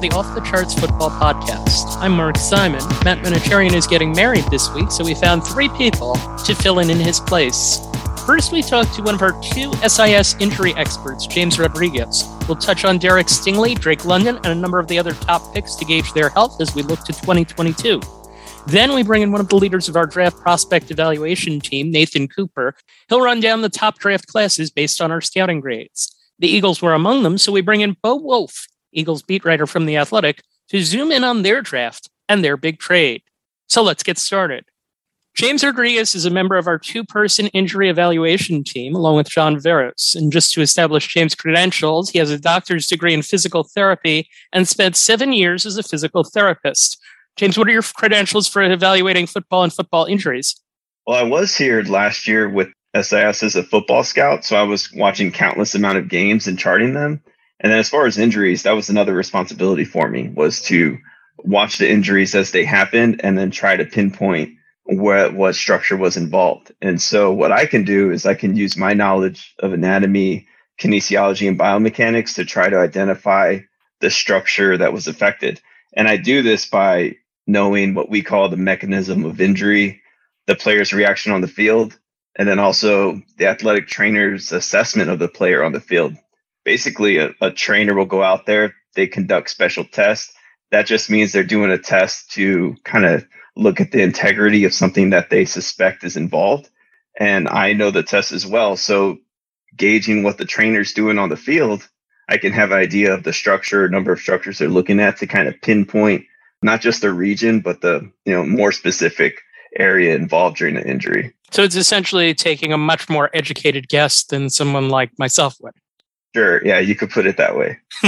the Off the Charts Football Podcast. I'm Mark Simon. Matt Manocherian is getting married this week, so we found three people to fill in in his place. First, we talked to one of our two SIS injury experts, James Rodriguez. We'll touch on Derek Stingley, Drake London, and a number of the other top picks to gauge their health as we look to 2022. Then we bring in one of the leaders of our draft prospect evaluation team, Nathan Cooper. He'll run down the top draft classes based on our scouting grades. The Eagles were among them, so we bring in Bo Wulf, Eagles beat writer from The Athletic, to zoom in on their draft and their big trade. So let's get started. James Rodriguez is a member of our two person injury evaluation team, along with John Veros. And just to establish James' credentials, he has a doctor's degree in physical therapy and spent seven years as a physical therapist. James, what are your credentials for evaluating football and football injuries? Well, I was here last year with SIS as a football scout, so I was watching countless amount of games and charting them. And then as far as injuries, that was another responsibility for me was to watch the injuries as they happened and then try to pinpoint what what structure was involved. And so what I can do is I can use my knowledge of anatomy, kinesiology and biomechanics to try to identify the structure that was affected. And I do this by knowing what we call the mechanism of injury, the player's reaction on the field, and then also the athletic trainer's assessment of the player on the field basically a, a trainer will go out there, they conduct special tests. That just means they're doing a test to kind of look at the integrity of something that they suspect is involved. And I know the test as well. So gauging what the trainer's doing on the field, I can have an idea of the structure, number of structures they're looking at to kind of pinpoint not just the region, but the you know more specific area involved during the injury. So it's essentially taking a much more educated guess than someone like myself would. Sure. Yeah, you could put it that way.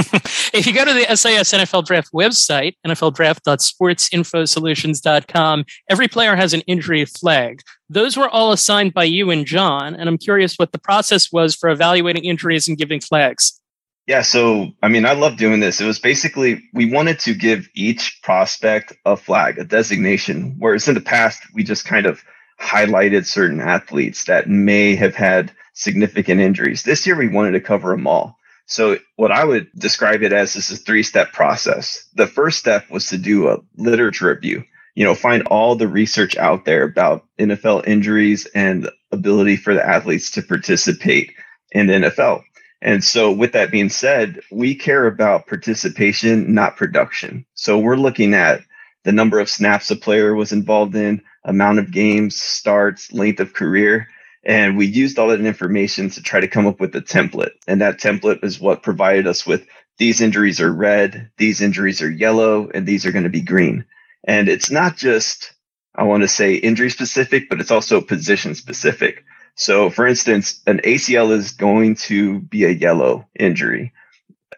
if you go to the SIS NFL Draft website, nfldraft.sportsinfosolutions.com, every player has an injury flag. Those were all assigned by you and John, and I'm curious what the process was for evaluating injuries and giving flags. Yeah, so I mean, I love doing this. It was basically we wanted to give each prospect a flag, a designation, whereas in the past we just kind of highlighted certain athletes that may have had significant injuries. This year, we wanted to cover them all. So, what I would describe it as is a three step process. The first step was to do a literature review, you know, find all the research out there about NFL injuries and ability for the athletes to participate in the NFL. And so, with that being said, we care about participation, not production. So, we're looking at the number of snaps a player was involved in, amount of games, starts, length of career. And we used all that information to try to come up with a template. And that template is what provided us with these injuries are red, these injuries are yellow, and these are going to be green. And it's not just, I want to say injury specific, but it's also position specific. So for instance, an ACL is going to be a yellow injury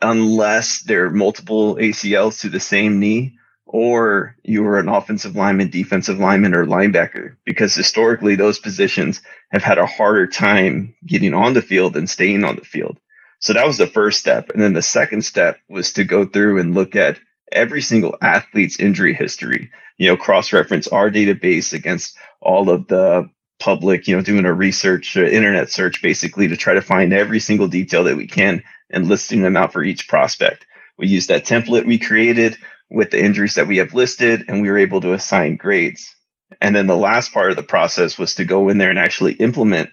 unless there are multiple ACLs to the same knee or you were an offensive lineman, defensive lineman, or linebacker, because historically those positions have had a harder time getting on the field and staying on the field. So that was the first step. And then the second step was to go through and look at every single athlete's injury history, you know, cross reference our database against all of the public, you know, doing a research, uh, internet search basically to try to find every single detail that we can and listing them out for each prospect. We used that template we created with the injuries that we have listed, and we were able to assign grades. And then the last part of the process was to go in there and actually implement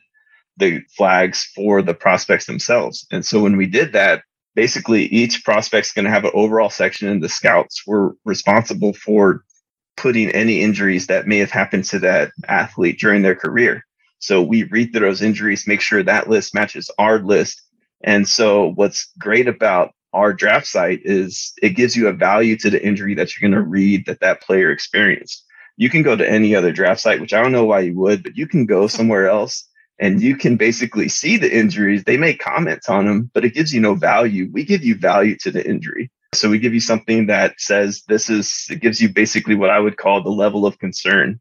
the flags for the prospects themselves. And so when we did that, basically each prospect's going to have an overall section, and the scouts were responsible for putting any injuries that may have happened to that athlete during their career. So we read through those injuries, make sure that list matches our list. And so what's great about our draft site is it gives you a value to the injury that you're going to read that that player experienced. You can go to any other draft site, which I don't know why you would, but you can go somewhere else and you can basically see the injuries. They make comments on them, but it gives you no value. We give you value to the injury. So we give you something that says this is, it gives you basically what I would call the level of concern.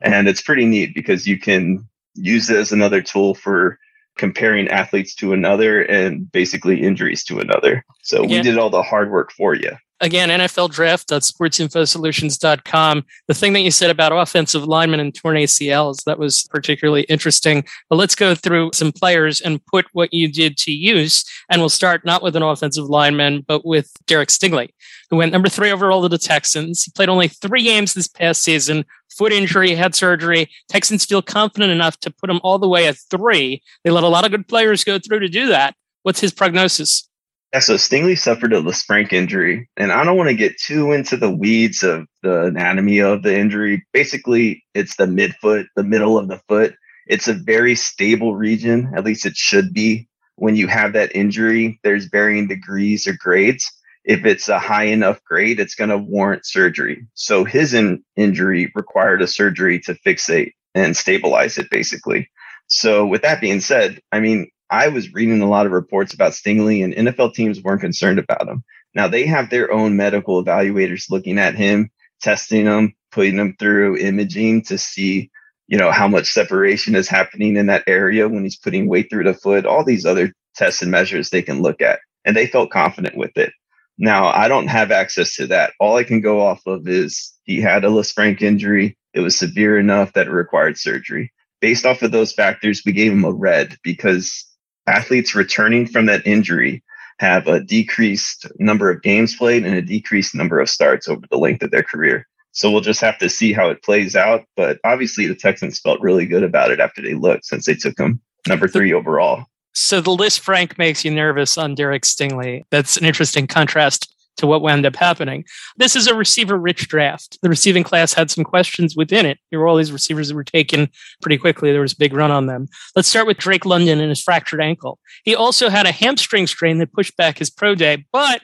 And it's pretty neat because you can use it as another tool for comparing athletes to another and basically injuries to another. So yeah. we did all the hard work for you. Again, NFL draft.sportsinfosolutions.com. The thing that you said about offensive linemen and torn ACLs, that was particularly interesting. But let's go through some players and put what you did to use. And we'll start not with an offensive lineman, but with Derek Stingley, who went number three overall to the Texans. He played only three games this past season, foot injury, had surgery. Texans feel confident enough to put him all the way at three. They let a lot of good players go through to do that. What's his prognosis? Yeah, so Stingley suffered a Lisfranc injury, and I don't want to get too into the weeds of the anatomy of the injury. Basically, it's the midfoot, the middle of the foot. It's a very stable region, at least it should be. When you have that injury, there's varying degrees or grades. If it's a high enough grade, it's going to warrant surgery. So his in- injury required a surgery to fixate and stabilize it, basically. So with that being said, I mean, I was reading a lot of reports about Stingley and NFL teams weren't concerned about him. Now they have their own medical evaluators looking at him, testing him, putting him through imaging to see, you know, how much separation is happening in that area when he's putting weight through the foot, all these other tests and measures they can look at. And they felt confident with it. Now I don't have access to that. All I can go off of is he had a Lisfranc injury. It was severe enough that it required surgery. Based off of those factors, we gave him a red because athletes returning from that injury have a decreased number of games played and a decreased number of starts over the length of their career. So we'll just have to see how it plays out. But obviously, the Texans felt really good about it after they looked since they took him number three overall. So the Lisfranc makes you nervous on Derek Stingley. That's an interesting contrast to what wound up happening. This is a receiver rich draft. The receiving class had some questions within it. There were all these receivers that were taken pretty quickly. There was a big run on them. Let's start with Drake London and his fractured ankle. He also had a hamstring strain that pushed back his pro day, but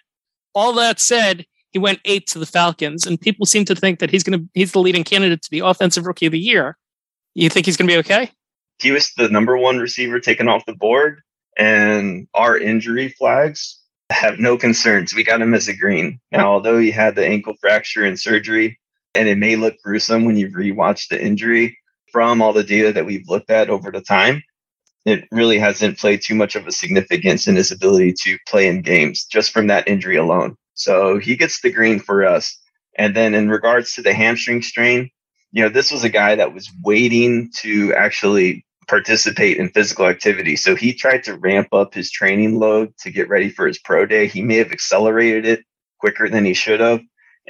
all that said, he went eight to the Falcons, and people seem to think that he's going to he's the leading candidate to be offensive rookie of the year. You think he's going to be okay? He was the number one receiver taken off the board, and our injury flags have no concerns. We got him as a green. Now, although he had the ankle fracture and surgery, and it may look gruesome when you rewatch the injury from all the data that we've looked at over the time, it really hasn't played too much of a significance in his ability to play in games just from that injury alone. So he gets the green for us. And then in regards to the hamstring strain, you know, this was a guy that was waiting to actually participate in physical activity. So he tried to ramp up his training load to get ready for his pro day. He may have accelerated it quicker than he should have.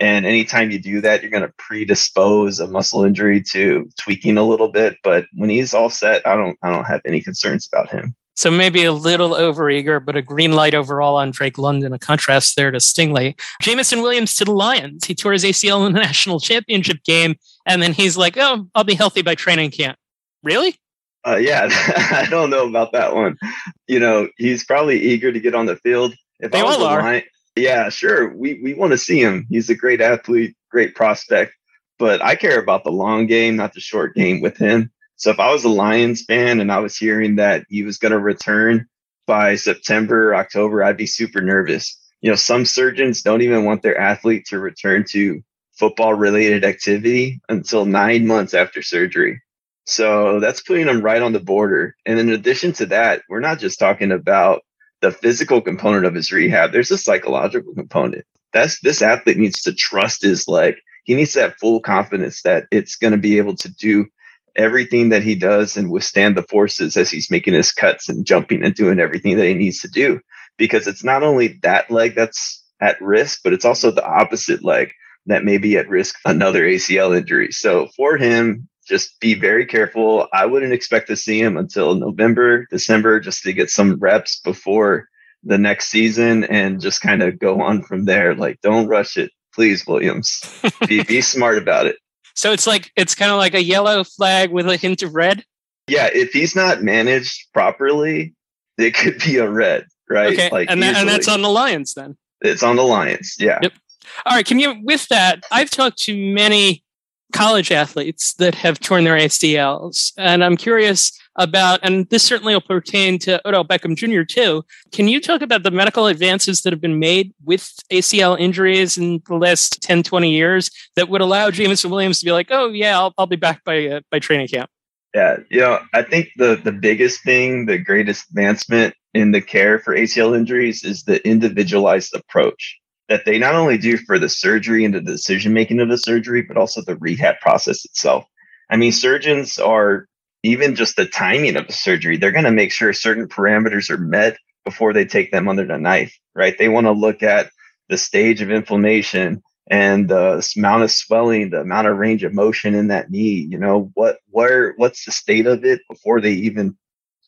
And anytime you do that, you're going to predispose a muscle injury to tweaking a little bit. But when he's all set, I don't, I don't have any concerns about him. So maybe a little overeager, but a green light overall on Drake London, a contrast there to Stingley. Jameson Williams to the Lions. He tore his ACL in the national championship game. And then he's like, oh, I'll be healthy by training camp. Really? Uh, yeah, I don't know about that one. You know, he's probably eager to get on the field. If they all are. Yeah, sure. We we want to see him. He's a great athlete, great prospect. But I care about the long game, not the short game with him. So if I was a Lions fan and I was hearing that he was going to return by September, October, I'd be super nervous. You know, some surgeons don't even want their athlete to return to football related activity until nine months after surgery. So that's putting them right on the border. And in addition to that, we're not just talking about the physical component of his rehab. There's a psychological component. That's this athlete needs to trust his leg. He needs to have full confidence that it's going to be able to do everything that he does and withstand the forces as he's making his cuts and jumping and doing everything that he needs to do. Because it's not only that leg that's at risk, but it's also the opposite leg that may be at risk another ACL injury. So for him, just be very careful. I wouldn't expect to see him until November, December, just to get some reps before the next season and just kind of go on from there. Like, don't rush it, please, Williams. be, be smart about it. So it's like, it's kind of like a yellow flag with a hint of red. Yeah. If he's not managed properly, it could be a red, right? Okay. Like, and, that, and that's on the Lions then. It's on the Lions. Yeah. Yep. All right. Can you, with that, I've talked to many college athletes that have torn their ACLs. And I'm curious about, and this certainly will pertain to Odell Beckham Jr. too. Can you talk about the medical advances that have been made with ACL injuries in the last 10, 20 years that would allow Jameson Williams to be like, oh, yeah, I'll, I'll be back by, uh, by training camp? Yeah, you know, I think the the biggest thing, the greatest advancement in the care for ACL injuries is the individualized approach. That they not only do for the surgery and the decision making of the surgery, but also the rehab process itself. I mean, surgeons are even just the timing of the surgery, they're going to make sure certain parameters are met before they take them under the knife, right? They want to look at the stage of inflammation and the amount of swelling, the amount of range of motion in that knee, you know, what, where, what's the state of it before they even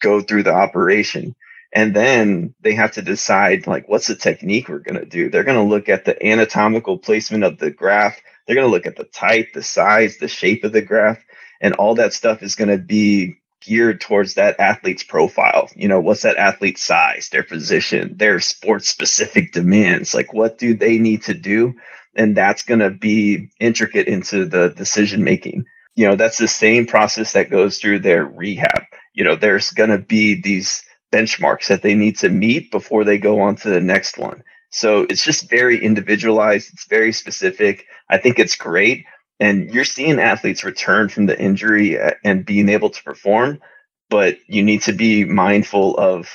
go through the operation. And then they have to decide like, what's the technique we're going to do? They're going to look at the anatomical placement of the graft. They're going to look at the type, the size, the shape of the graft, and all that stuff is going to be geared towards that athlete's profile. You know, what's that athlete's size, their position, their sports specific demands? Like, what do they need to do? And that's going to be intricate into the decision making. You know, that's the same process that goes through their rehab. You know, there's going to be these benchmarks that they need to meet before they go on to the next one. So it's just very individualized. It's very specific. I think it's great. And you're seeing athletes return from the injury uh, and being able to perform, but you need to be mindful of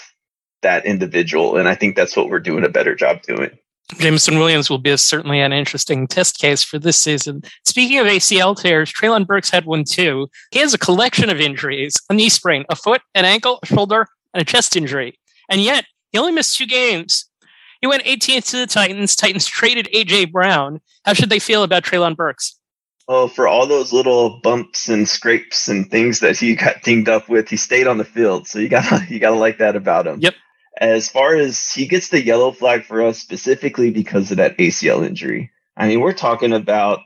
that individual. And I think that's what we're doing a better job doing. Jameson Williams will be a, certainly an interesting test case for this season. Speaking of ACL tears, Treylon Burks had one too. He has a collection of injuries a knee sprain, a foot, an ankle, a shoulder, and a chest injury. And yet, he only missed two games. He went 18th to the Titans. Titans traded A.J. Brown. How should they feel about Treylon Burks? Oh, for all those little bumps and scrapes and things that he got dinged up with, he stayed on the field. So you gotta you gotta like that about him. Yep. As far as he gets the yellow flag for us specifically because of that ACL injury. I mean, we're talking about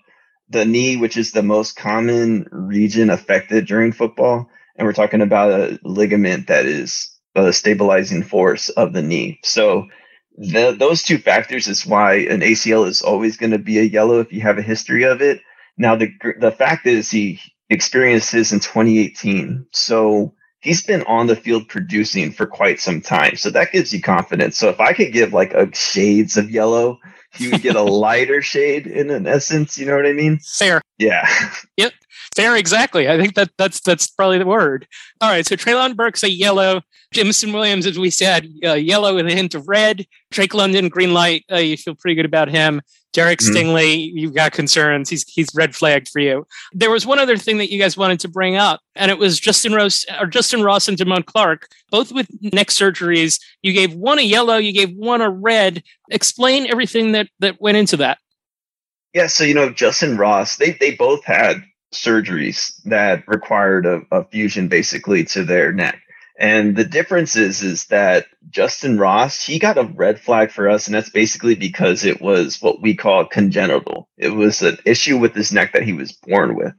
the knee, which is the most common region affected during football, and we're talking about a ligament that is a stabilizing force of the knee. So the, those two factors is why an ACL is always going to be a yellow if you have a history of it. Now the the fact is he experienced his in 2018, so he's been on the field producing for quite some time. So that gives you confidence. So if I could give like a shades of yellow, he would get a lighter shade in an essence. You know what I mean? Fair. Yeah. Yep. Fair, exactly. I think that that's that's probably the word. All right, so Treylon Burks a yellow, Jameson Williams, as we said, uh, yellow with a hint of red. Drake London, green light. Uh, you feel pretty good about him. Derek mm-hmm. Stingley, you've got concerns. He's he's red flagged for you. There was one other thing that you guys wanted to bring up, and it was Justin Ross or Justin Ross and Damone Clark, both with neck surgeries. You gave one a yellow, you gave one a red. Explain everything that that went into that. Yeah, so you know, Justin Ross, they they both had surgeries that required a, a fusion basically to their neck. And the difference is, is that Justin Ross, he got a red flag for us. And that's basically because it was what we call congenital. It was an issue with his neck that he was born with.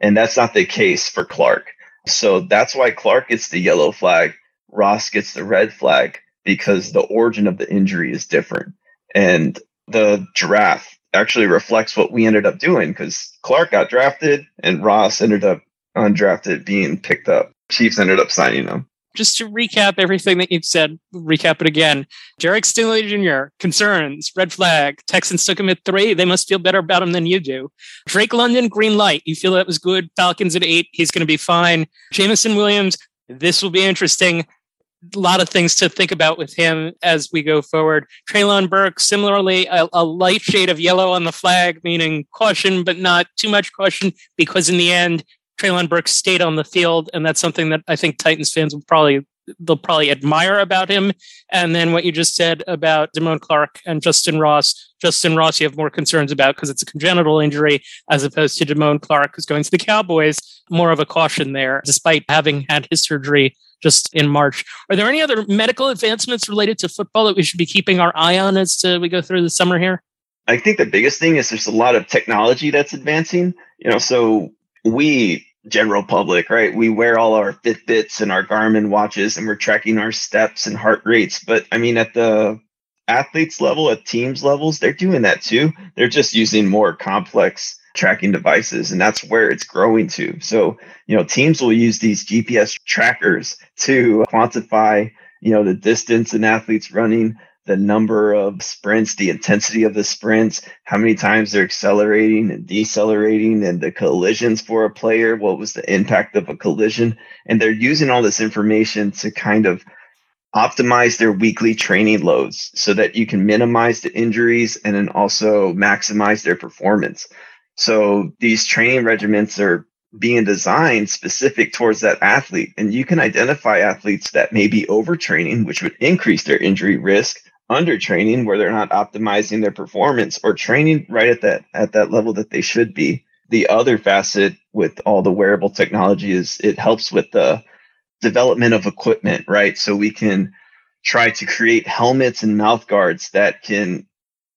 And that's not the case for Clark. So that's why Clark gets the yellow flag. Ross gets the red flag because the origin of the injury is different. And the draft actually reflects what we ended up doing because Clark got drafted and Ross ended up undrafted being picked up. Chiefs ended up signing him. Just to recap everything that you've said, recap it again. Derek Stingley Jr., concerns, red flag. Texans took him at three. They must feel better about him than you do. Drake London, green light. You feel that was good. Falcons at eight. He's going to be fine. Jameson Williams, this will be interesting a lot of things to think about with him as we go forward. Treylon Burke, similarly, a, a, light shade of yellow on the flag, meaning caution, but not too much caution, because in the end, Treylon Burke stayed on the field, and that's something that I think Titans fans will probably they'll probably admire about him. And then what you just said about Damone Clark and Justin Ross. Justin Ross, you have more concerns about because it's a congenital injury, as opposed to Damone Clark, who's going to the Cowboys. More of a caution there, despite having had his surgery just in March. Are there any other medical advancements related to football that we should be keeping our eye on as to we go through the summer here? I think the biggest thing is there's a lot of technology that's advancing. You know, so we general public, right? We wear all our Fitbits and our Garmin watches and we're tracking our steps and heart rates. But I mean, at the athletes level, at teams levels, they're doing that too. They're just using more complex tracking devices and that's where it's growing to so you know teams will use these gps trackers to quantify you know the distance an athlete's running the number of sprints the intensity of the sprints how many times they're accelerating and decelerating and the collisions for a player what was the impact of a collision and they're using all this information to kind of optimize their weekly training loads so that you can minimize the injuries and then also maximize their performance. So these training regiments are being designed specific towards that athlete. And you can identify athletes that may be overtraining, which would increase their injury risk, undertraining where they're not optimizing their performance or training right at that at that level that they should be. The other facet with all the wearable technology is it helps with the development of equipment, right? So we can try to create helmets and mouth guards that can,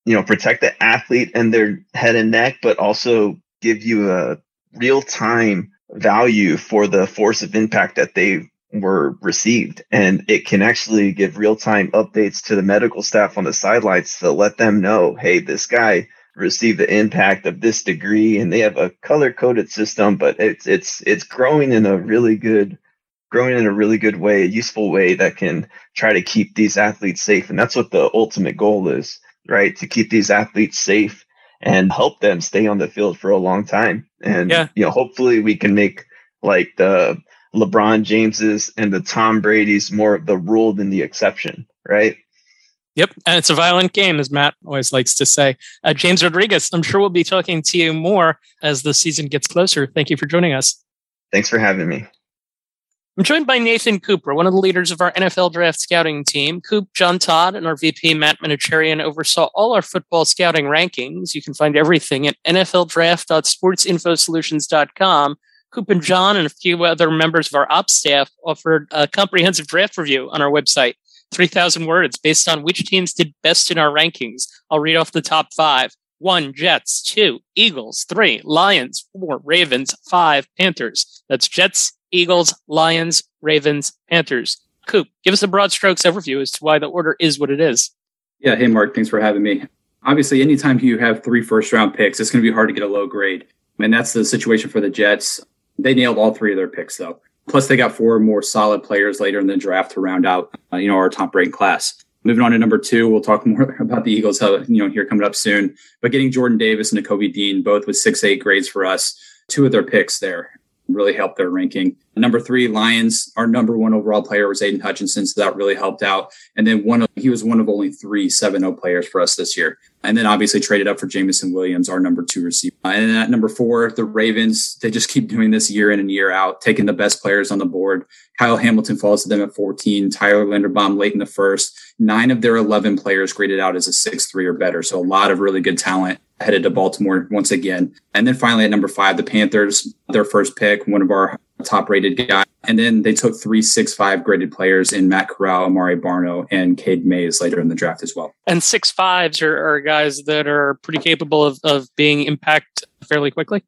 you know, protect the athlete and their head and neck, but also give you a real time value for the force of impact that they were received. And it can actually give real time updates to the medical staff on the sidelines to let them know, hey, this guy received the impact of this degree and they have a color coded system, but it's it's it's growing in a really good growing in a really good way, a useful way that can try to keep these athletes safe. And that's what the ultimate goal is, right? To keep these athletes safe and help them stay on the field for a long time. And, yeah. you know, hopefully we can make like the LeBron Jameses and the Tom Brady's more of the rule than the exception, right? Yep, and it's a violent game, as Matt always likes to say. Uh, James Rodriguez, I'm sure we'll be talking to you more as the season gets closer. Thank you for joining us. Thanks for having me. I'm joined by Nathan Cooper, one of the leaders of our NFL draft scouting team. Coop, John Todd, and our VP, Matt Manocherian, oversaw all our football scouting rankings. You can find everything at nfldraft.sportsinfosolutions.com. Coop and John and a few other members of our ops staff offered a comprehensive draft review on our website. 3,000 words based on which teams did best in our rankings. I'll read off the top five. One, Jets. Two, Eagles. Three, Lions. Four, Ravens. Five, Panthers. That's Jets, Eagles, Lions, Ravens, Panthers. Coop, give us a broad strokes overview as to why the order is what it is. Yeah. Hey, Mark. Thanks for having me. Obviously, anytime you have three first round picks, it's going to be hard to get a low grade. And that's the situation for the Jets. They nailed all three of their picks, though. Plus, they got four more solid players later in the draft to round out, uh, you know, our top ranked class. Moving on to number two, we'll talk more about the Eagles, you know, here coming up soon. But getting Jordan Davis and Nakobe Dean, both with six eight grades for us, two of their picks there really helped their ranking. Number three, Lions, our number one overall player was Aidan Hutchinson, so that really helped out. And then one of, he was one of only three 7-0 players for us this year. And then obviously traded up for Jameson Williams, our number two receiver. Uh, and then at number four, the Ravens, they just keep doing this year in and year out, taking the best players on the board. Kyle Hamilton falls to them at 14, Tyler Linderbaum late in the first. Nine of their 11 players graded out as a 6-3 or better. So a lot of really good talent headed to Baltimore once again. And then finally at number five, the Panthers, their first pick, one of our top rated guys. And then they took three six five graded players in Matt Corral, Amare Barno, and Cade Mays later in the draft as well. And six fives are, are guys that are pretty capable of, of being impact fairly quickly.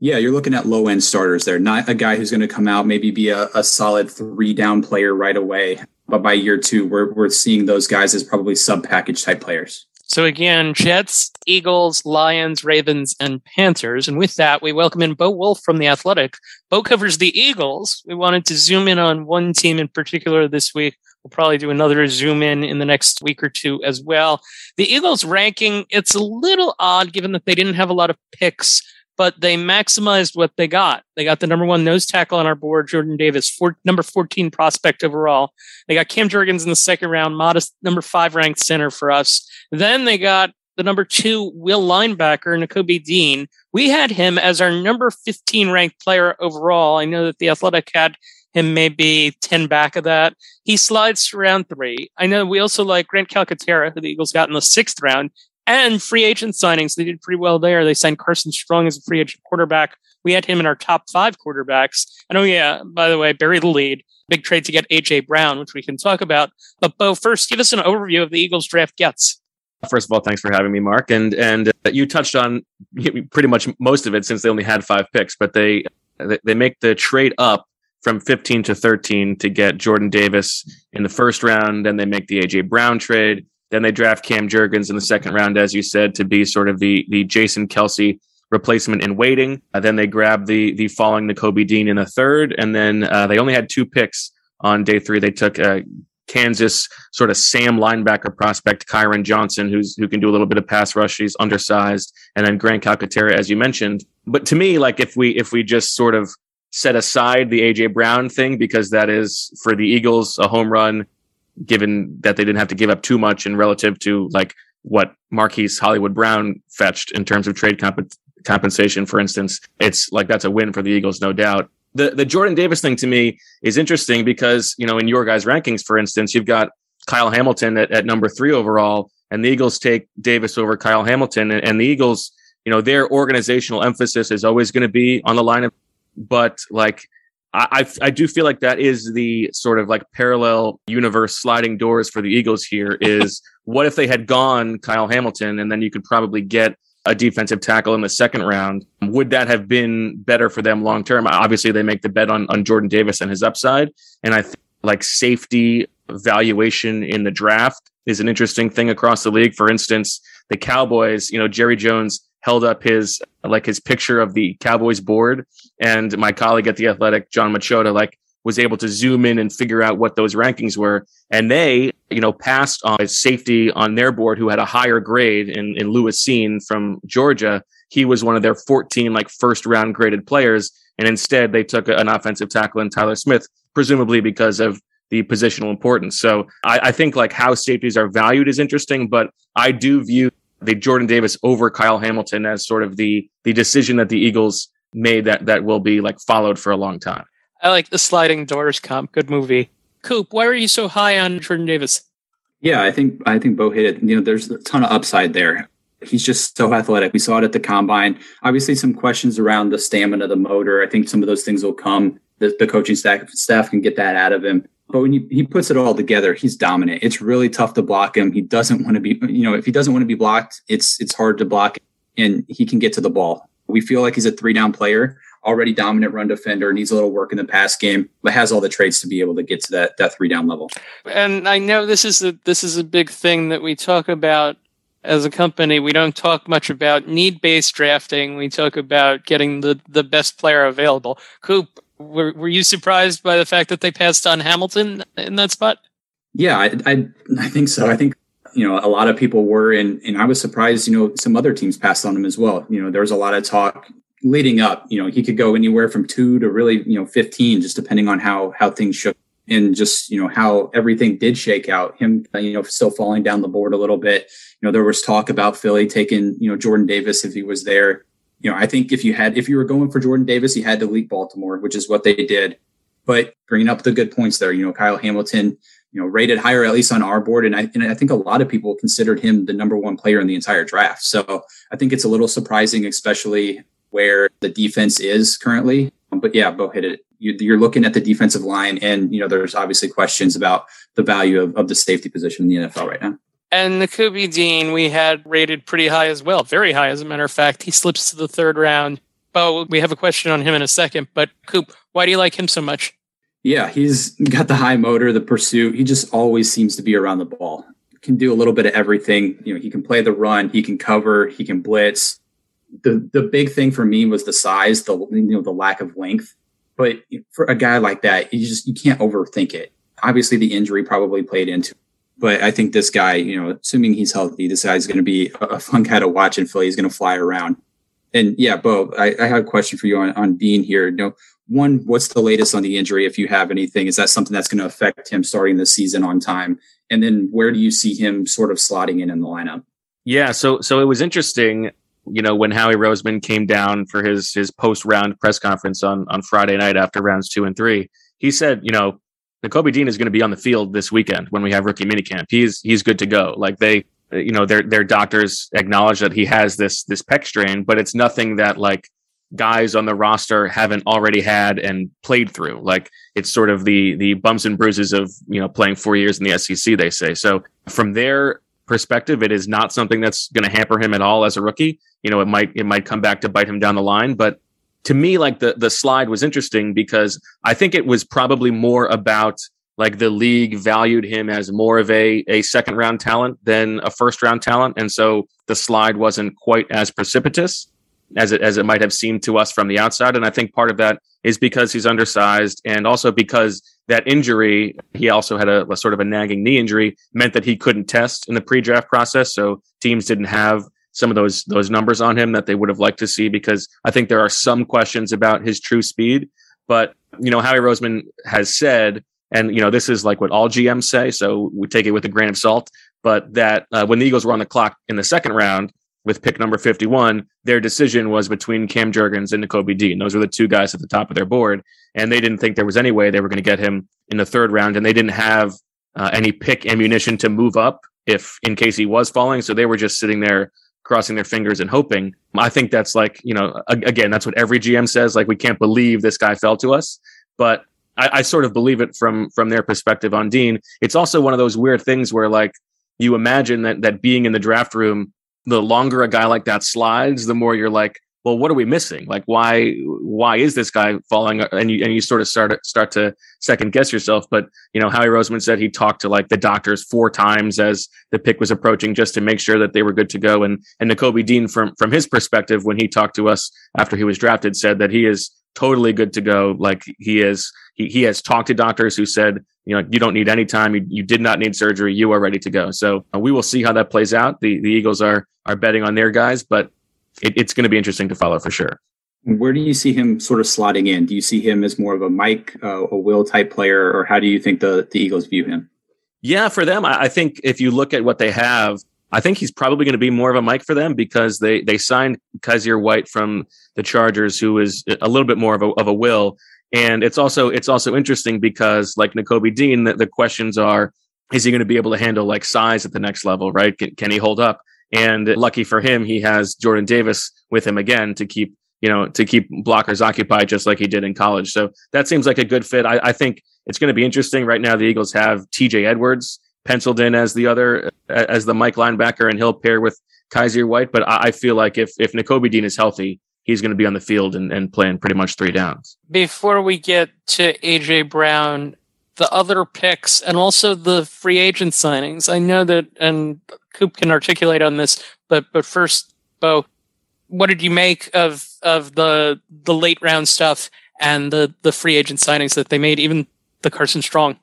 Yeah, you're looking at low end starters there, not a guy who's going to come out, maybe be a, a solid three down player right away. But by year two, we're, we're seeing those guys as probably sub package type players. So again, Jets, Eagles, Lions, Ravens, and Panthers. And with that, we welcome in Bo Wulf from The Athletic. Bo covers the Eagles. We wanted to zoom in on one team in particular this week. We'll probably do another zoom in in the next week or two as well. The Eagles ranking, it's a little odd given that they didn't have a lot of picks but they maximized what they got. They got the number one nose tackle on our board, Jordan Davis, four, number 14 prospect overall. They got Cam Jurgens in the second round, modest number five ranked center for us. Then they got the number two will linebacker, Nakobe Dean. We had him as our number 15 ranked player overall. I know that the Athletic had him maybe 10 back of that. He slides to round three. I know we also like Grant Calcaterra, who the Eagles got in the sixth round and free agent signings. They did pretty well there. They signed Carson Strong as a free agent quarterback. We had him in our top five quarterbacks. And oh yeah, by the way, bury the lead. Big trade to get AJ Brown, which we can talk about. But Bo, first, give us an overview of the Eagles draft gets. First of all, thanks for having me, Mark. And and uh, you touched on pretty much most of it since they only had five picks, but they they make the trade up from 15 to 13 to get Jordan Davis in the first round. Then they make the AJ Brown trade. Then they draft Cam Jurgens in the second round, as you said, to be sort of the the Jason Kelce replacement in waiting. Uh, then they grab the the falling Nakobe Dean in the third, and then uh, they only had two picks on day three. They took uh, Kansas sort of Sam linebacker prospect Kyron Johnson, who's who can do a little bit of pass rush. He's undersized, and then Grant Calcaterra, as you mentioned. But to me, like if we if we just sort of set aside the AJ Brown thing because that is for the Eagles a home run given that they didn't have to give up too much in relative to like what Marquise Hollywood Brown fetched in terms of trade comp- compensation, for instance. It's like that's a win for the Eagles, no doubt. The the Jordan Davis thing to me is interesting because, you know, in your guys' rankings, for instance, you've got Kyle Hamilton at, at number three overall, and the Eagles take Davis over Kyle Hamilton. And, and the Eagles, you know, their organizational emphasis is always going to be on the line of, but like I, I do feel like that is the sort of like parallel universe sliding doors for the Eagles here is what if they had gone Kyle Hamilton and then you could probably get a defensive tackle in the second round. Would that have been better for them long term? Obviously, they make the bet on, on Jordan Davis and his upside. And I think like safety valuation in the draft is an interesting thing across the league. For instance, the Cowboys, you know, Jerry Jones held up his like his picture of the Cowboys board, and my colleague at the Athletic, Jon Machota, like was able to zoom in and figure out what those rankings were, and they, you know, passed on safety on their board who had a higher grade in in Lewis Cine from Georgia. He was one of their 14 like first round graded players, and instead they took an offensive tackle in Tyler Smith, presumably because of the positional importance. So I, I think like how safeties are valued is interesting, but I do view the Jordan Davis over Kyle Hamilton as sort of the the decision that the Eagles made that that will be like followed for a long time. I like the sliding doors comp. Good movie. Coop, why are you so high on Jordan Davis? Yeah, I think I think Bo hit it. You know, there's a ton of upside there. He's just so athletic. We saw it at the combine. Obviously, some questions around the stamina, the motor. I think some of those things will come. The, the coaching staff staff can get that out of him. But when he, puts it all together, he's dominant. It's really tough to block him. He doesn't want to be, you know, if he doesn't want to be blocked, it's it's hard to block, and he can get to the ball. We feel like he's a three down player, already dominant run defender, needs a little work in the pass game, but has all the traits to be able to get to that that three down level. And I know this is a this is a big thing that we talk about as a company. We don't talk much about need based drafting. We talk about getting the the best player available. Coop, were, were you surprised by the fact that they passed on Hamilton in that spot? Yeah, I, I, I think so. I think you know a lot of people were, and and I was surprised. You know, some other teams passed on him as well. You know, there was a lot of talk leading up. You know, he could go anywhere from two to really you know fifteen, just depending on how how things shook and just you know how everything did shake out. Him, you know, still falling down the board a little bit. You know, there was talk about Philly taking you know Jordan Davis if he was there you know, I think if you had, if you were going for Jordan Davis, you had to leave Baltimore, which is what they did. But bringing up the good points there, you know, Kyle Hamilton, you know, rated higher, at least on our board. And I, and I think a lot of people considered him the number one player in the entire draft. So I think it's a little surprising, especially where the defense is currently. Um, but yeah, Bo hit it. You're looking at the defensive line, and you know, there's obviously questions about the value of, of the safety position in the NFL right now. And Nakobe Dean, we had rated pretty high as well, very high, as a matter of fact. He slips to the third round. Bo, we have a question on him in a second, but Coop, why do you like him so much? Yeah, he's got the high motor, the pursuit. He just always seems to be around the ball. Can do a little bit of everything. You know, he can play the run, he can cover, he can blitz. The the big thing for me was the size, the you know, the lack of length. But for a guy like that, you just you can't overthink it. Obviously, the injury probably played into but I think this guy, you know, assuming he's healthy, this guy's going to be a fun guy to watch in Philly. He's going to fly around. And yeah, Bo, I, I, have a question for you on, on Dean here. You know, one, what's the latest on the injury? If you have anything, is that something that's going to affect him starting the season on time? And then where do you see him sort of slotting in in the lineup? Yeah, so so it was interesting, you know, when Howie Roseman came down for his his post round press conference on on Friday night after rounds two and three. He said, you know, Kobe Dean is going to be on the field this weekend when we have rookie minicamp. He's he's good to go. Like they, you know, their their doctors acknowledge that he has this this pec strain, but it's nothing that like guys on the roster haven't already had and played through. Like it's sort of the the bumps and bruises of you know playing four years in the SEC. They say so. From their perspective, it is not something that's going to hamper him at all as a rookie. You know, it might it might come back to bite him down the line, but to me, like the the slide was interesting because I think it was probably more about like the league valued him as more of a a second round talent than a first round talent, and so the slide wasn't quite as precipitous as it as it might have seemed to us from the outside. And I think part of that is because he's undersized, and also because that injury, he also had a, a sort of a nagging knee injury, meant that he couldn't test in the pre-draft process. So teams didn't have some of those those numbers on him that they would have liked to see because I think there are some questions about his true speed. But you know, Howie Roseman has said, and you know this is like what all GMs say, so we take it with a grain of salt. But that uh, when the Eagles were on the clock in the second round with pick number 51, their decision was between Cam Jurgens and Nakobe Dean. Those were the two guys at the top of their board, and they didn't think there was any way they were going to get him in the third round, and they didn't have uh, any pick ammunition to move up if in case he was falling. So they were just sitting there crossing their fingers and hoping. I think that's like, you know, again, that's what every GM says. Like, we can't believe this guy fell to us. But I, I sort of believe it from from their perspective on Dean. It's also one of those weird things where like you imagine that that being in the draft room, the longer a guy like that slides, the more you're like, well, what are we missing? Like, why why is this guy falling? And you and you sort of start start to second guess yourself. But you know, Howie Roseman said he talked to like the doctors four times as the pick was approaching, just to make sure that they were good to go. And and Nakobe Dean, from from his perspective, when he talked to us after he was drafted, said that he is totally good to go. Like he is, he, he has talked to doctors who said, you know, you don't need any time. You, you did not need surgery. You are ready to go. So uh, we will see how that plays out. The the Eagles are are betting on their guys, but it, it's going to be interesting to follow for sure. Where do you see him sort of slotting in? Do you see him as more of a Mike, uh, a Will type player, or how do you think the the Eagles view him? Yeah, for them, I, I think if you look at what they have, I think he's probably going to be more of a Mike for them because they they signed Kyzir White from the Chargers, who is a little bit more of a of a will. And it's also it's also interesting because like Nakobe Dean, the, the questions are: Is he going to be able to handle like size at the next level? Right? Can, can he hold up? And lucky for him, he has Jordan Davis with him again to keep you know to keep blockers occupied just like he did in college. So that seems like a good fit. I, I think it's going to be interesting. Right now, the Eagles have T.J. Edwards penciled in as the other as the Mike linebacker, and he'll pair with Kyzir White. But I, feel like if if Nakobe Dean is healthy, he's going to be on the field and, and playing pretty much three downs. Before we get to AJ Brown, the other picks and also the free agent signings, I know that and Coop can articulate on this, but but first, Bo, what did you make of of the the late round stuff and the the free agent signings that they made, even the Carson Strong?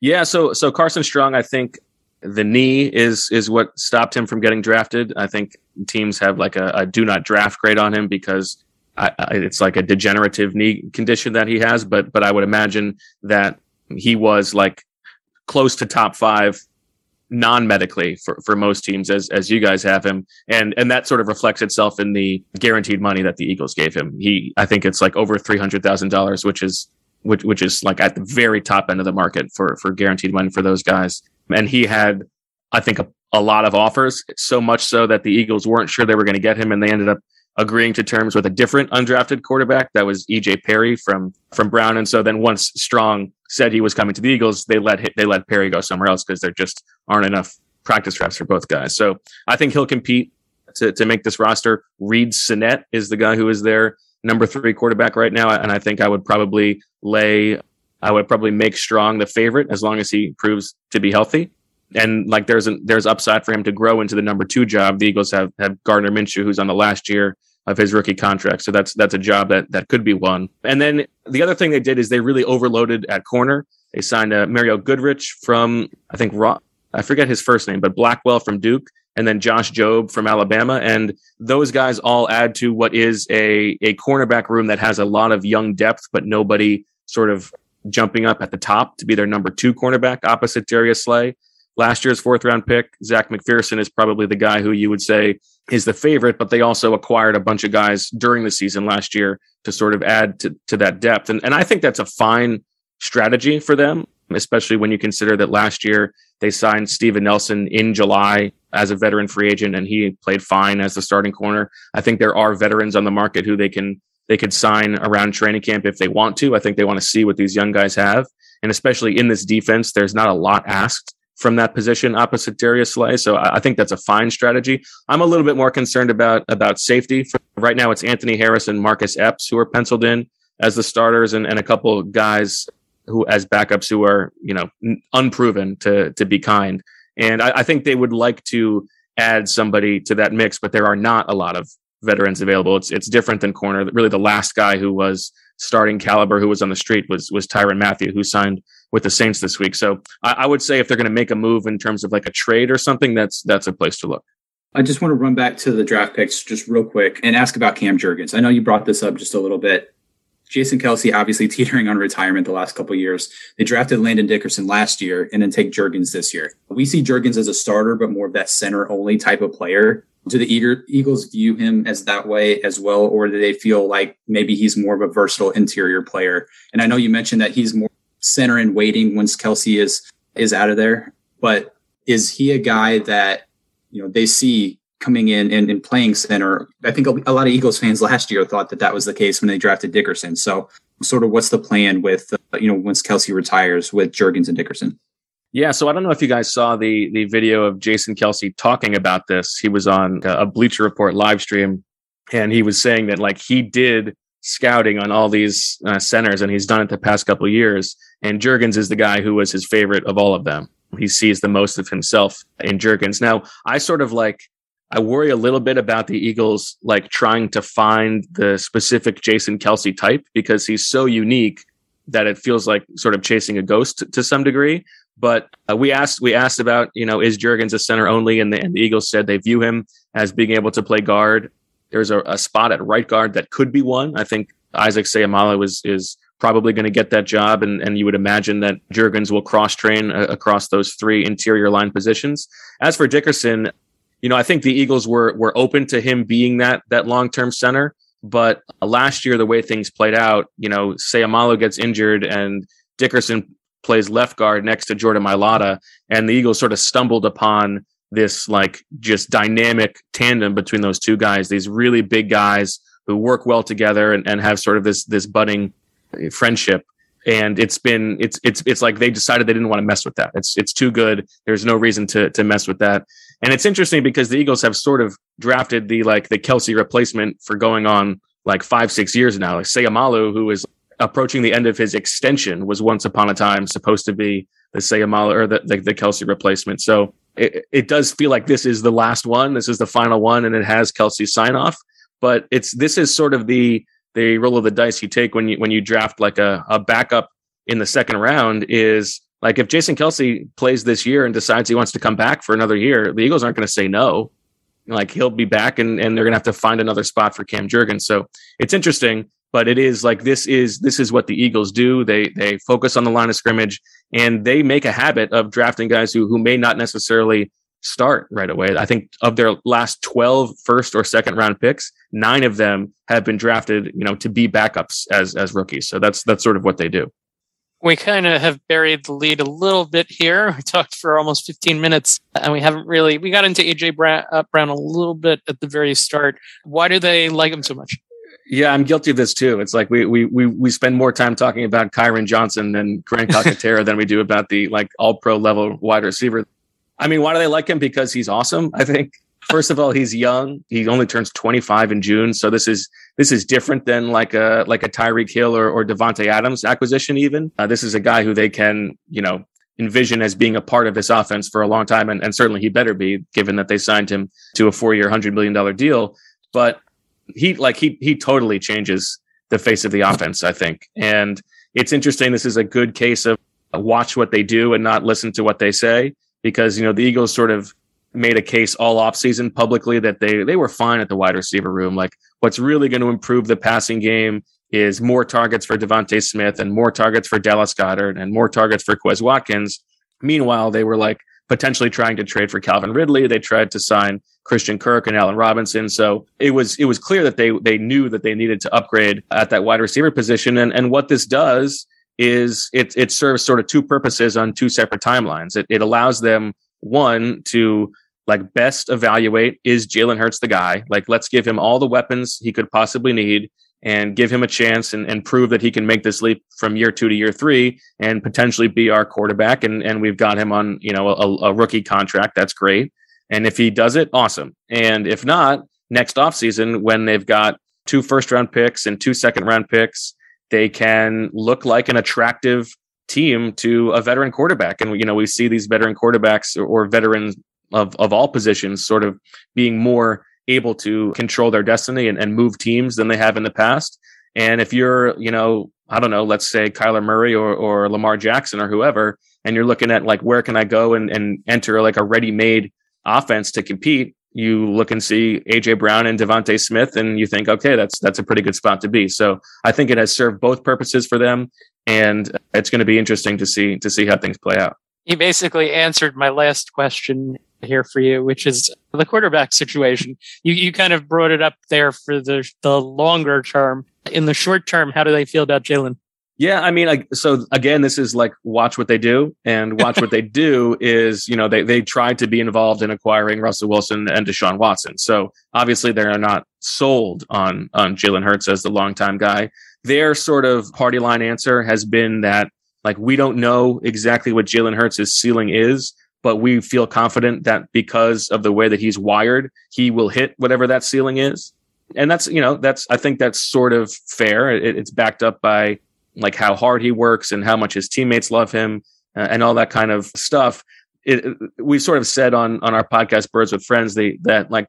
Yeah, so so Carson Strong, I think the knee is is what stopped him from getting drafted. I think teams have like a, a do not draft grade on him because I, it's like a degenerative knee condition that he has. But but I would imagine that he was like close to top five non-medically for, for most teams as as you guys have him and and that sort of reflects itself in the guaranteed money that the Eagles gave him he I think it's like over $300,000 which is which which is like at the very top end of the market for for guaranteed money for those guys. And he had, I think, a, a lot of offers, so much so that the Eagles weren't sure they were going to get him, and they ended up agreeing to terms with a different undrafted quarterback that was EJ Perry from from Brown. And so then once Strong said he was coming to the Eagles, they let they let Perry go somewhere else because there just aren't enough practice reps for both guys. So I think he'll compete to, to make this roster. Reid Sinnett is the guy who is there number three quarterback right now, and I think I would probably lay, I would probably make Strong the favorite as long as he proves to be healthy. And like there's a, there's upside for him to grow into the number two job. The Eagles have have Gardner Minshew, who's on the last year of his rookie contract, so that's that's a job that that could be won. And then the other thing they did is they really overloaded at corner. They signed uh, Mario Goodrich from I think Ro- I forget his first name, but Blackwell from Duke and then Josh Jobe from Alabama. And those guys all add to what is a, a cornerback room that has a lot of young depth, but nobody sort of jumping up at the top to be their number two cornerback opposite Darius Slay. Last year's fourth round pick, Zech McPhearson, is probably the guy who you would say is the favorite, but they also acquired a bunch of guys during the season last year to sort of add to, to that depth. And, and I think that's a fine strategy for them, especially when you consider that last year they signed Steven Nelson in July as a veteran free agent, and he played fine as the starting corner. I think there are veterans on the market who they can they could sign around training camp if they want to. I think they want to see what these young guys have, and especially in this defense, there's not a lot asked from that position opposite Darius Slay. So I think that's a fine strategy. I'm a little bit more concerned about about safety. Right now, it's Anthony Harris and Marcus Epps who are penciled in as the starters, and, and a couple guys who as backups who are you know unproven to to be kind. And I, I think they would like to add somebody to that mix, but there are not a lot of veterans available. It's it's different than corner. Really, the last guy who was starting caliber who was on the street was was Tyrann Mathieu, who signed with the Saints this week. So I, I would say if they're going to make a move in terms of like a trade or something, that's that's a place to look. I just want to run back to the draft picks just real quick and ask about Cam Jurgens. I know you brought this up just a little bit Jason Kelce obviously teetering on retirement the last couple years. They drafted Landon Dickerson last year and then take Jurgens this year. We see Jurgens as a starter, but more of that center only type of player. Do the Eagles view him as that way as well, or do they feel like maybe he's more of a versatile interior player? And I know you mentioned that he's more center and waiting once Kelce is is out of there, but is he a guy that you know they see coming in and, and playing center. I think a, a, lot of Eagles fans last year thought that that was the case when they drafted Dickerson. So, sort of, what's the plan with uh, you know once Kelce retires with Jurgens and Dickerson? Yeah, so I don't know if you guys saw the the video of Jason Kelce talking about this. He was on a Bleacher Report live stream, and he was saying that like he did scouting on all these uh, centers, and he's done it the past couple years. And Jurgens is the guy who was his favorite of all of them. He sees the most of himself in Jurgens. Now, I sort of like I worry a little bit about the Eagles like trying to find the specific Jason Kelce type because he's so unique that it feels like sort of chasing a ghost to some degree. But uh, we asked we asked about you know is Jurgens a center only, and the, and the Eagles said they view him as being able to play guard. There's a, a spot at right guard that could be one. I think Isaac Seumalo is is probably going to get that job, and and you would imagine that Jurgens will cross train uh, across those three interior line positions. As for Dickerson, you know, I think the Eagles were were open to him being that that long term center. But last year, the way things played out, you know, Seumalo gets injured and Dickerson plays left guard next to Jordan Mailata, and the Eagles sort of stumbled upon this like just dynamic tandem between those two guys. These really big guys who work well together and, and have sort of this this budding friendship and it's been it's it's it's like they decided they didn't want to mess with that. It's it's too good. There's no reason to to mess with that. And it's interesting because the Eagles have sort of drafted the like the Kelce replacement for going on like five six years now. Like Seumalo, who is approaching the end of his extension, was once upon a time supposed to be the Seumalo or the the, the Kelce replacement. So it, it does feel like this is the last one. This is the final one, and it has Kelce's sign off. But it's this is sort of the the roll of the dice you take when you when you draft like a, a backup in the second round is like if Jason Kelce plays this year and decides he wants to come back for another year, the Eagles aren't going to say no. Like he'll be back and, and they're to have to find another spot for Cam Jurgens. So it's interesting, but it is like this is this is what the Eagles do. They they focus on the line of scrimmage and they make a habit of drafting guys who who may not necessarily start right away. I think of their last 12 first or second round picks, nine of them have been drafted, you know, to be backups as as rookies. So that's that's sort of what they do. We kind of have buried the lead a little bit here. We talked for almost 15 minutes and we haven't really we got into AJ Brown, uh, Brown a little bit at the very start. Why do they like him so much? Yeah, I'm guilty of this too. It's like we we we we spend more time talking about Kyron Johnson and Grant Calcaterra than we do about the like all pro level wide receiver I mean, why do they like him? Because he's awesome. I think first of all, he's young. He only turns 25 in June, so this is this is different than like a like a Tyreek Hill or, or Davante Adams acquisition. Even uh, this is a guy who they can you know envision as being a part of this offense for a long time, and, and certainly he better be, given that they signed him to a four year, hundred million dollar deal. But he like he he totally changes the face of the offense, I think, and it's interesting. This is a good case of watch what they do and not listen to what they say because you know the Eagles sort of made a case all offseason publicly that they they were fine at the wide receiver room. Like what's really going to improve the passing game is more targets for DeVonta Smith and more targets for Dallas Goedert and more targets for Quez Watkins. Meanwhile, they were like potentially trying to trade for Calvin Ridley. They tried to sign Christian Kirk and Allen Robinson. So it was it was clear that they they knew that they needed to upgrade at that wide receiver position. And and what this does is it it serves sort of two purposes on two separate timelines. It it allows them one to like best evaluate is Jalen Hurts the guy? Like let's give him all the weapons he could possibly need and give him a chance and, and prove that he can make this leap from year two to year three and potentially be our quarterback. And and we've got him on, you know, a, a rookie contract. That's great. And if he does it, awesome. And if not, next offseason, when they've got two first round picks and two second round picks they can look like an attractive team to a veteran quarterback. And, you know, we see these veteran quarterbacks or, veterans of, of all positions sort of being more able to control their destiny and, and move teams than they have in the past. And if you're, you know, I don't know, let's say Kyler Murray or, or Lamar Jackson or whoever, and you're looking at like, where can I go and, and enter like a ready made offense to compete? you look and see AJ Brown and DeVonta Smith, and you think, okay, that's that's a pretty good spot to be. So I think it has served both purposes for them, and it's going to be interesting to see to see how things play out. He basically answered my last question here for you, which is the quarterback situation. You you kind of brought it up there for the the longer term. In the short term, how do they feel about Jalen? Yeah, I mean, like, so again, this is like watch what they do, and watch what they do is, you know, they they tried to be involved in acquiring Russell Wilson and Deshaun Watson. So obviously, they are not sold on on Jalen Hurts as the longtime guy. Their sort of party line answer has been that like we don't know exactly what Jalen Hurts' ceiling is, but we feel confident that because of the way that he's wired, he will hit whatever that ceiling is. And that's you know that's I think that's sort of fair. It, it's backed up by like how hard he works and how much his teammates love him uh, and all that kind of stuff. It, we sort of said on on our podcast Birds with Friends that like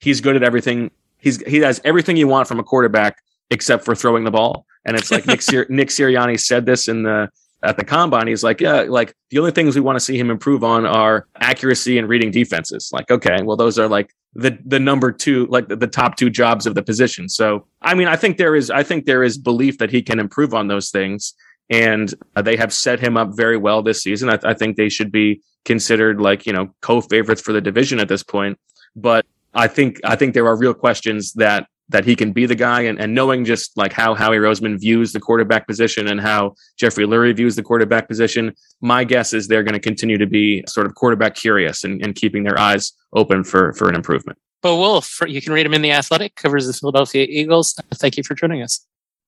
he's good at everything. He's he has everything you want from a quarterback except for throwing the ball. And it's like Nick Sir- Nick Sirianni said this in the at the combine. He's like, yeah, like the only things we want to see him improve on are accuracy and reading defenses. Like, okay, well, those are like the the number two, like the, the, top two jobs of the position. So, I mean, I think there is, I think there is belief that he can improve on those things, and uh, they have set him up very well this season. I, I think they should be considered like you know co-favorites for the division at this point. But I think I think there are real questions that that he can be the guy and, and knowing just like how Howie Roseman views the quarterback position and how Jeffrey Lurie views the quarterback position, my guess is they're going to continue to be sort of quarterback curious and, and keeping their eyes open for, for an improvement. Bo Wulf, you can read him in The Athletic, covers the Philadelphia Eagles. Thank you for joining us.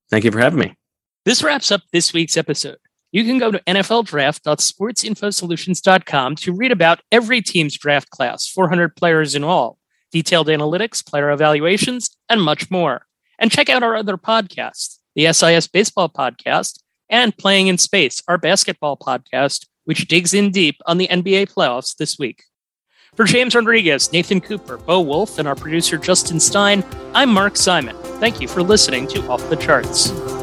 Thank you for having me. This wraps up this week's episode. You can go to NFLDraft.sportsinfosolutions.com to read about every team's draft class, 400 players in all detailed analytics, player evaluations, and much more. And check out our other podcasts, the SIS Baseball Podcast and Playing in Space, our basketball podcast, which digs in deep on the NBA playoffs this week. For James Rodriguez, Nathan Cooper, Bo Wulf, and our producer Justin Stein, I'm Mark Simon. Thank you for listening to Off the Charts.